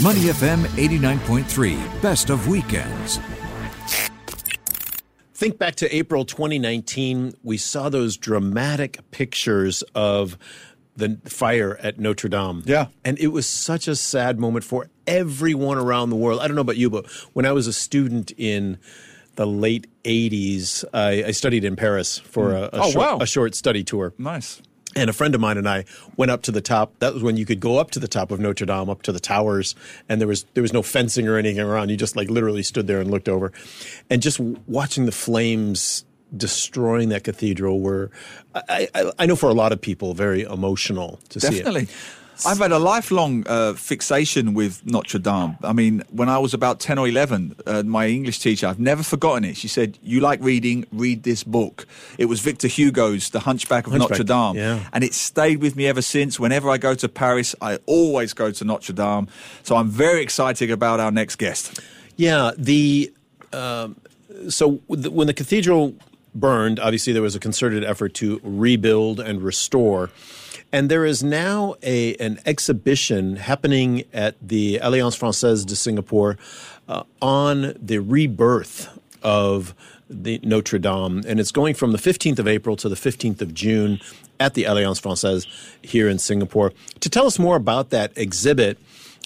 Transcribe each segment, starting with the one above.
Money FM 89.3, best of weekends. Think back to April 2019. We saw those dramatic pictures of the fire at Notre Dame. Yeah. And it was such a sad moment for everyone around the world. I don't know about you, but when I was a student in the late 80s, I, I studied in Paris for a, a, Oh, short, wow. a short study tour. Nice. And a friend of mine and I went up to the top. That was when you could go up to the top of Notre Dame, up to the towers, and there was there was no fencing or anything around. You just like literally stood there and looked over, and just watching the flames destroying that cathedral were, I, I, I know for a lot of people, very emotional to see it. I've had a lifelong uh, fixation with Notre Dame. I mean, when I was about 10 or 11, uh, my English teacher, I've never forgotten it. She said, You like reading, read this book. It was Victor Hugo's The Hunchback of Hunchback, Notre Dame. yeah. And it's stayed with me ever since. Whenever I go to Paris, I always go to Notre Dame. So I'm very excited about our next guest. Yeah, the um, so the, when the cathedral burned, obviously there was a concerted effort to rebuild and restore. And there is now a an exhibition happening at the Alliance Francaise de Singapore uh, on the rebirth of the Notre Dame, and it's going from the 15th of April to the 15th of June at the Alliance Francaise here in Singapore. To tell us more about that exhibit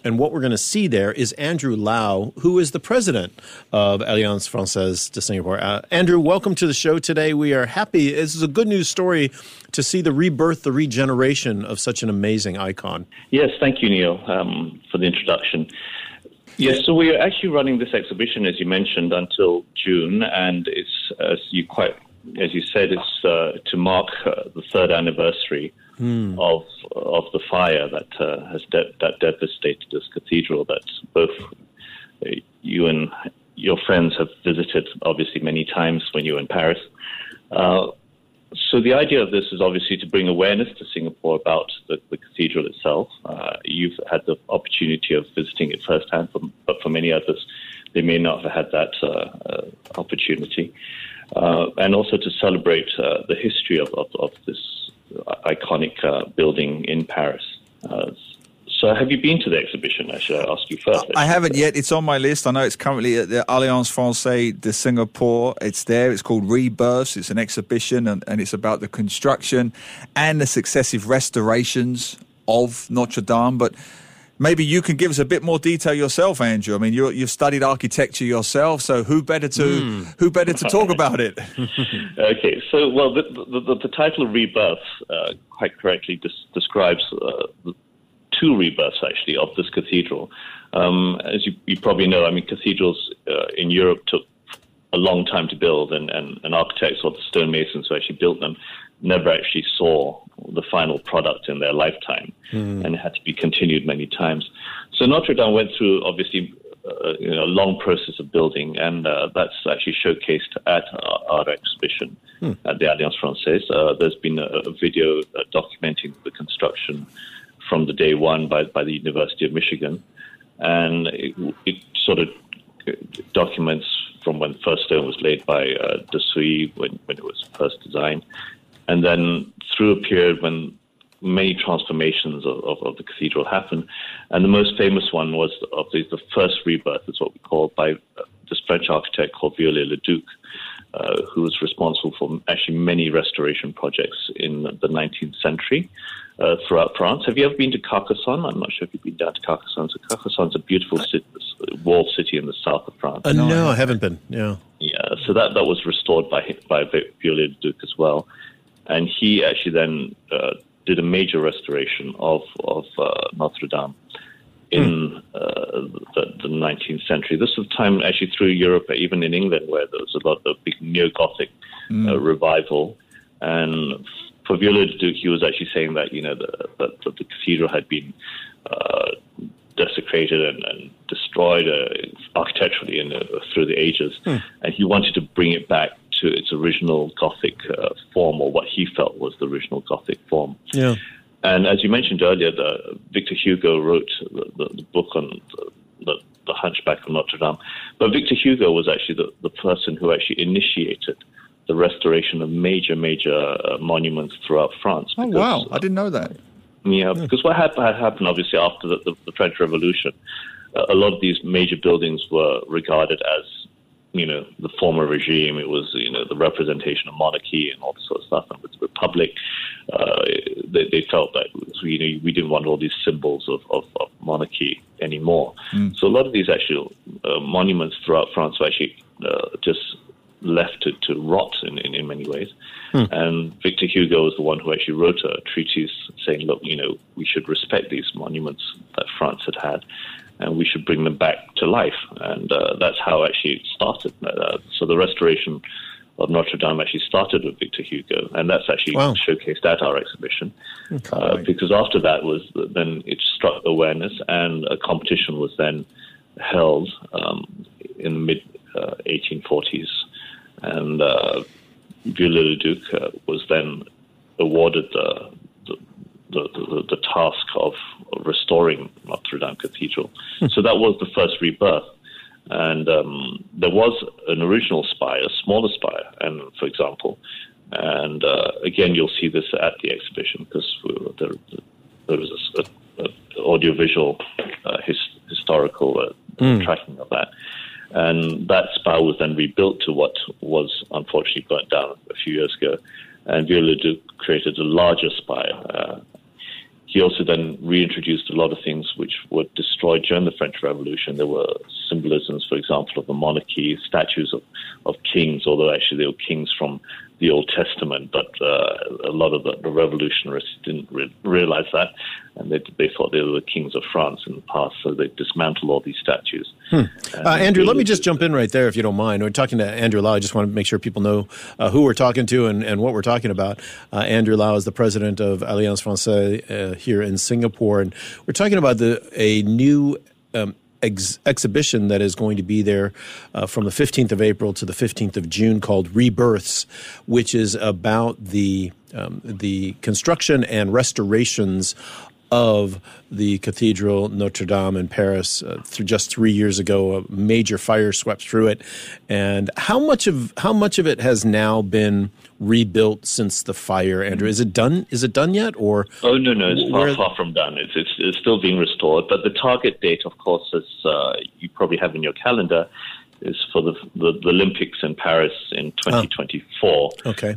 and what we're going to see there is Andrew Lau, who is the president of Alliance Francaise de Singapore. Uh, Andrew, welcome to the show today. We are happy. This is a good news story to see the rebirth, the regeneration of such an amazing icon. Yes, thank you, Neil, um, for the introduction. Yes, so we are actually running this exhibition, as you mentioned, until June, and it's as you quite, as you said, it's uh, to mark uh, the third anniversary of of the fire that uh, has de- that devastated this cathedral. That both uh, you and your friends have visited, obviously, many times when you were in Paris. Uh, so the idea of this is obviously to bring awareness to Singapore about the, the cathedral itself. Uh, you've had the opportunity of visiting it firsthand, but for many others, they may not have had that uh, uh, opportunity. Uh, and also to celebrate the history of, of, of this iconic uh, building in Paris. Uh, so have you been to the exhibition? I should ask you first. I haven't yet. It's on my list. I know it's currently at the Alliance Francaise de Singapore. It's there. It's called Rebirths. It's an exhibition and, and it's about the construction and the successive restorations of Notre Dame. But maybe you can give us a bit more detail yourself, Andrew. I mean, you you've studied architecture yourself, so who better to who better to talk about it? Okay, so well, the, the, the, the title Rebirth uh, quite correctly des- describes uh, two rebirths actually of this cathedral. Um, as you, you probably know, I mean, cathedrals uh, in Europe took a long time to build, and, and, and architects or the stonemasons who actually built them never actually saw the final product in their lifetime, and it had to be continued many times. So Notre Dame went through obviously uh, you know, a long process of building, and uh, that's actually showcased at our, our exhibition at the Alliance Francaise. Uh, there's been a, a video uh, documenting the construction from the day one by, by the University of Michigan, and it, it sort of documents from when the first stone was laid by uh, De Sully when, when it was first designed, and then through a period when many transformations of, of, of the cathedral happened. And the most famous one was of the, the first rebirth, is what we call it, by uh, this French architect called Viollet-le-Duc, uh, who was responsible for actually many restoration projects in the 19th century uh, throughout France. Have you ever been to Carcassonne? I'm not sure if you've been down to Carcassonne. So Carcassonne's a beautiful city, walled city in the south of France. Uh, no, I haven't been. Yeah. Yeah, so that, that was restored by by Viollet-le-Duc as well, and he actually then uh, did a major restoration of of uh, Notre Dame in uh, the, the 19th century. This was a time actually through Europe, even in England, where there was a lot of big neo-Gothic uh, revival, and for Viollet-le-Duc, he was actually saying that you know the, that the, the cathedral had been uh, desecrated and, and destroyed uh, architecturally in, through the ages, and he wanted to bring it back to its original Gothic uh, form, or what he felt was the original Gothic form. Yeah. And as you mentioned earlier, the, Victor Hugo wrote the, the, the book on the, the, the Hunchback of Notre Dame. But Victor Hugo was actually the, the person who actually initiated the restoration of major, major uh, monuments throughout France. Oh because, wow, uh, I didn't know that. yeah, because what happened, had happened obviously after the, the, the French Revolution a lot of these major buildings were regarded as you know, the former regime. It was, you know, the representation of monarchy and all this sort of stuff. And with the republic, uh, they, they, felt that you know we didn't want all these symbols of, of, of monarchy anymore. Mm. So a lot of these actual uh, monuments throughout France were actually uh, just left to, to rot in, in, in many ways. Hmm. And Victor Hugo was the one who actually wrote a treatise saying, look, you know, we should respect these monuments that France had had and we should bring them back to life. And uh, that's how actually it started. Uh, so the restoration of Notre Dame actually started with Victor Hugo, and that's actually wow. showcased at our exhibition. Uh, because after that was then it struck awareness, and a competition was then held um, in the mid 1840s, uh, and uh, Viollet-le-Duc uh, was then awarded the the, the, the task of restoring Notre Dame Cathedral. So that was the first rebirth. And um, there was an original spire, a smaller spire, and for example, and uh, again you'll see this at the exhibition because there, there was a, a, a audiovisual uh, his, historical uh, mm. tracking of that. And that spire was then rebuilt to what was unfortunately burnt down a few years ago. And Viollet-le-Duc created a larger spire, uh, he also then reintroduced a lot of things which were destroyed during the French Revolution. There were symbolisms, for example, of the monarchy, statues of, of kings, although actually they were kings from the Old Testament, but uh, a lot of the, the revolutionaries didn't re- realize that, and they, they thought they were the kings of France in the past, so they dismantled all these statues. Hmm. Uh, Andrew, let me just jump in right there, if you don't mind. We're talking to Andrew Lau. I just want to make sure people know uh, who we're talking to and, and what we're talking about. Uh, Andrew Lau is the president of Alliance Francaise uh, here in Singapore, and we're talking about the a new um, ex- exhibition that is going to be there uh, from the 15th of April to the 15th of June called Rebirths, which is about the um, the construction and restorations of the Cathedral Notre Dame in Paris uh, through just three years ago. A major fire swept through it, and how much of how much of it has now been rebuilt since the fire? Andrew, is it done? Is it done yet? Or oh no, no, it's far, far from done. It's, it's, it's still being restored, but the target date, of course, as uh, you probably have in your calendar, is for the, the, the Olympics in Paris in 2024. Oh, okay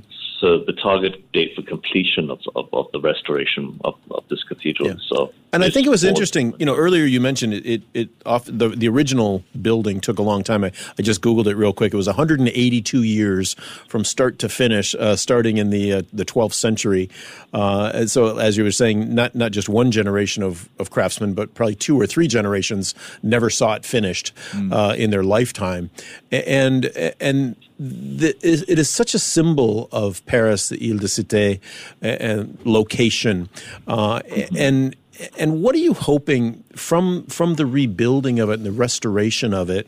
the target date for completion of, of, of the restoration of, of this cathedral. Yeah. So, and I think it was interesting. You know, earlier you mentioned it. It, it off the the original building took a long time. I, I just googled it real quick. It was 182 years from start to finish, uh, starting in the uh, the 12th century. Uh, so, as you were saying, not not just one generation of of craftsmen, but probably two or three generations never saw it finished mm. in their lifetime, and and the, it is such a symbol of Paris, the Ile de Cité, and location, uh, mm-hmm. and and what are you hoping from from the rebuilding of it and the restoration of it?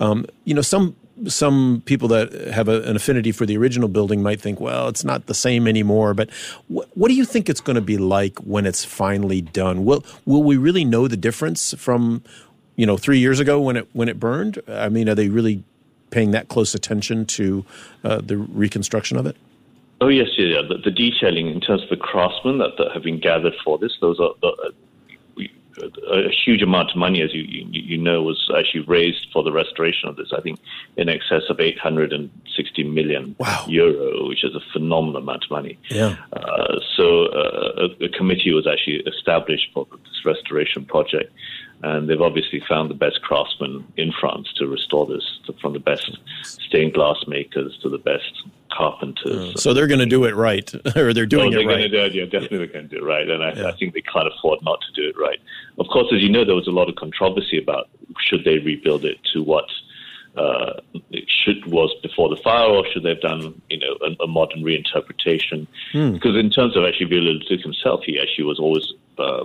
Um, you know, some some people that have a, an affinity for the original building might think, well, it's not the same anymore. But wh- what do you think it's going to be like when it's finally done? Will will we really know the difference from you know three years ago when it when it burned? I mean, are they really paying that close attention to uh, the reconstruction of it? Oh yes, yeah, yeah. The, the, detailing in terms of the craftsmen that, that have been gathered for this, those are the, uh, a huge amount of money, as you, you, you know, was actually raised for the restoration of this. I think in excess of 860 million wow. euro, which is a phenomenal amount of money. Yeah. Uh, so uh, a, a, committee was actually established for this restoration project, and they've obviously found the best craftsmen in France to restore this, from the best stained glass makers to the best carpenters. so they're going to do it right, or they're doing they're it right. Gonna do, yeah, definitely they're going to do it right, and I, yeah. I, think they can't afford not to do it right. Of course, as you know, there was a lot of controversy about should they rebuild it to what uh, it should was before the fire, or should they have done you know a, a modern reinterpretation? Hmm. Because in terms of actually Viollet himself, he actually was always uh,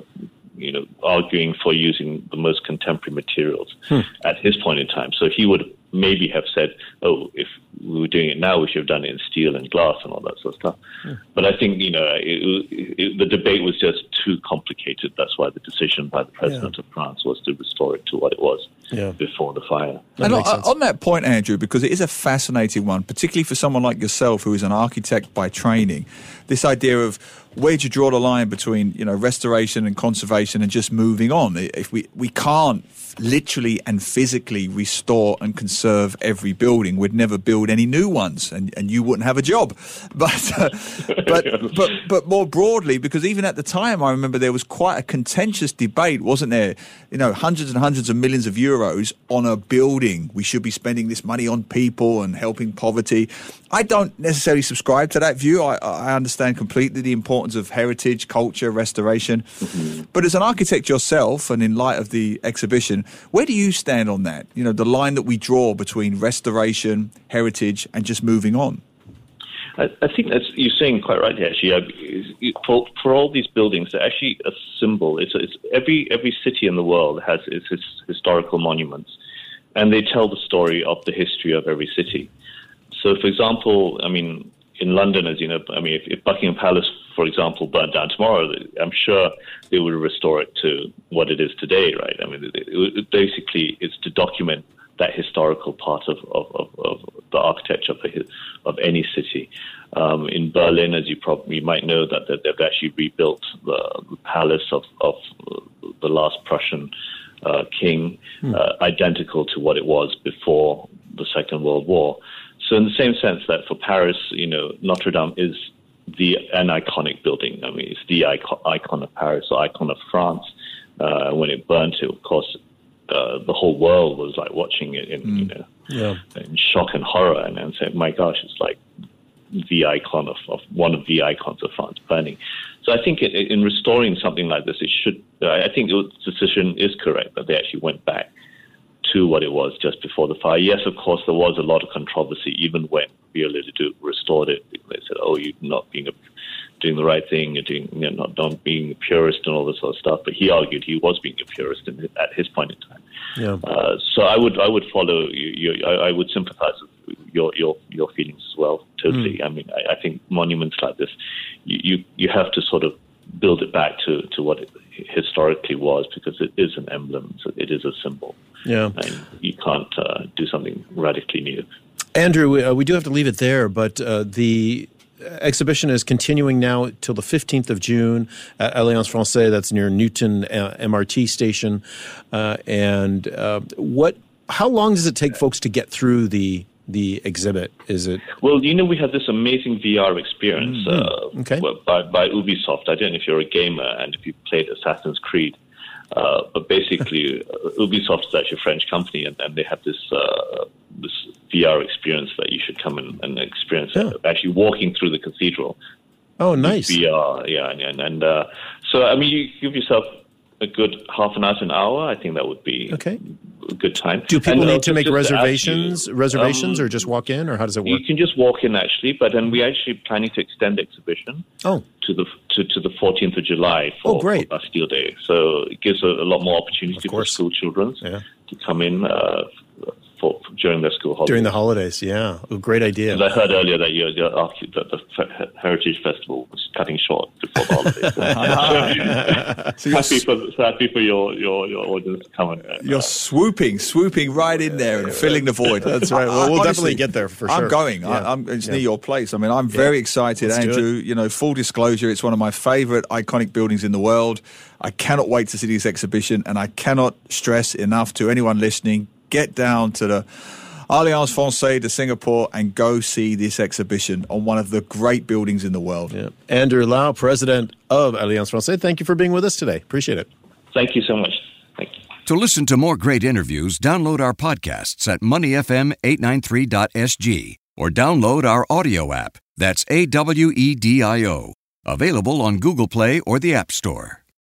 you know, arguing for using the most contemporary materials hmm. at his point in time. So he would maybe have said, "Oh, if we were doing it now, we should have done it in steel and glass and all that sort of stuff." Hmm. But I think you know it, it, the debate was just too complicated. That's why the decision by the president yeah. of France was to restore it to what it was yeah. before the fire. That and on, on that point, Andrew, because it is a fascinating one, particularly for someone like yourself who is an architect by training, this idea of where do you draw the line between you know restoration and conservation and just moving on? If we we can't literally and physically restore and conserve every building, we'd never build any new ones, and, and you wouldn't have a job. But uh, but but but more broadly, because even at the time, I remember there was quite a contentious debate, wasn't there? You know, hundreds and hundreds of millions of euros on a building. We should be spending this money on people and helping poverty. I don't necessarily subscribe to that view. I, I understand completely the importance of heritage, culture, restoration. But as an architect yourself, and in light of the exhibition, where do you stand on that? You know, the line that we draw between restoration, heritage, and just moving on. I, think that's you're saying quite right. Actually, uh, for, for all these buildings, they're actually a symbol. It's, it's every every city in the world has its historical monuments, and they tell the story of the history of every city. So, for example, I mean, in London, as you know, I mean, if, if, Buckingham Palace, for example, burned down tomorrow, I'm sure they would restore it to what it is today, right? I mean, it, it basically it's to document that historical part of, of, of, of the architecture of, of any city. Um, in Berlin, as you probably might know, that, that they've actually rebuilt the, the palace of, of the last Prussian uh, king, hmm. uh, identical to what it was before the Second World War. So in the same sense that for Paris, you know, Notre Dame is the an iconic building. I mean, it's the icon, icon of Paris, the icon of France. Uh, when it burnt, it, of course, uh, the whole world was like watching it in, mm. you know, yeah. in shock and horror, and, and saying, "My gosh, it's like the icon of, of one of the icons of France burning." So I think it, in restoring something like this, it should. I think the decision is correct that they actually went back to what it was just before the fire. Yes, of course, there was a lot of controversy even when Viollet-le-Duc restored it. They said, "Oh, you're not being a, doing the right thing, you're doing, you know, not, not being a purist and all this sort of stuff." But he argued he was being a purist in, at his point in time. Yeah. Uh, so I would I would follow you. you I, I, would sympathise with your your your feelings as well. Totally. Mm. I mean, I, I, think monuments like this, you, you you have to sort of build it back to to what it historically was because it is an emblem. So it is a symbol. Yeah. And you can't uh, do something radically new. Andrew, we, uh, we, do have to leave it there, but uh, the exhibition is continuing now till the 15th of June at Alliance Francaise. That's near Newton uh, MRT station. Uh, and uh, what? How long does it take folks to get through the the exhibit? Is it? Well, you know, we have this amazing VR experience mm-hmm. okay. by, by Ubisoft. I don't know if you're a gamer and if you played Assassin's Creed. Uh, but basically, uh, Ubisoft is actually a French company, and, and they have this uh, this VR experience that you should come and, and experience. Yeah. Actually, walking through the cathedral. Oh, nice VR, yeah, and, and uh, so I mean, you give yourself a good half an hour to an hour. I think that would be okay a good time. Do people and need to make reservations, you, reservations, um, or just walk in, or how does it work? You can just walk in actually, but then we're actually planning to extend the exhibition. Oh. To the to, to the 14th of July for, oh, great. for Bastille Day. So it gives a, a lot more opportunity for school children yeah. to come in uh, for, during their school holidays. During the holidays, yeah. Oh, great idea. I heard earlier that, you, that the Heritage Festival was cutting short before the holidays. so, so happy, for, happy for your, your, your audience to come and, uh, You're swooping, swooping right in there and filling the void. That's right. Well, we'll Honestly, definitely get there for sure. I'm going. Yeah. I, am it's yeah. near your place. I mean, I'm very yeah. excited, Let's Andrew. You know, full disclosure, it's one of my favorite iconic buildings in the world. I cannot wait to see this exhibition, and I cannot stress enough to anyone listening get down to the Alliance Francaise de Singapore and go see this exhibition on one of the great buildings in the world. Yeah. Andrew Lau, president of Alliance Francaise, thank you for being with us today. Appreciate it. Thank you so much. Thank you. To listen to more great interviews, download our podcasts at moneyfm893.sg or download our audio app. That's A W E D I O. Available on Google Play or the App Store.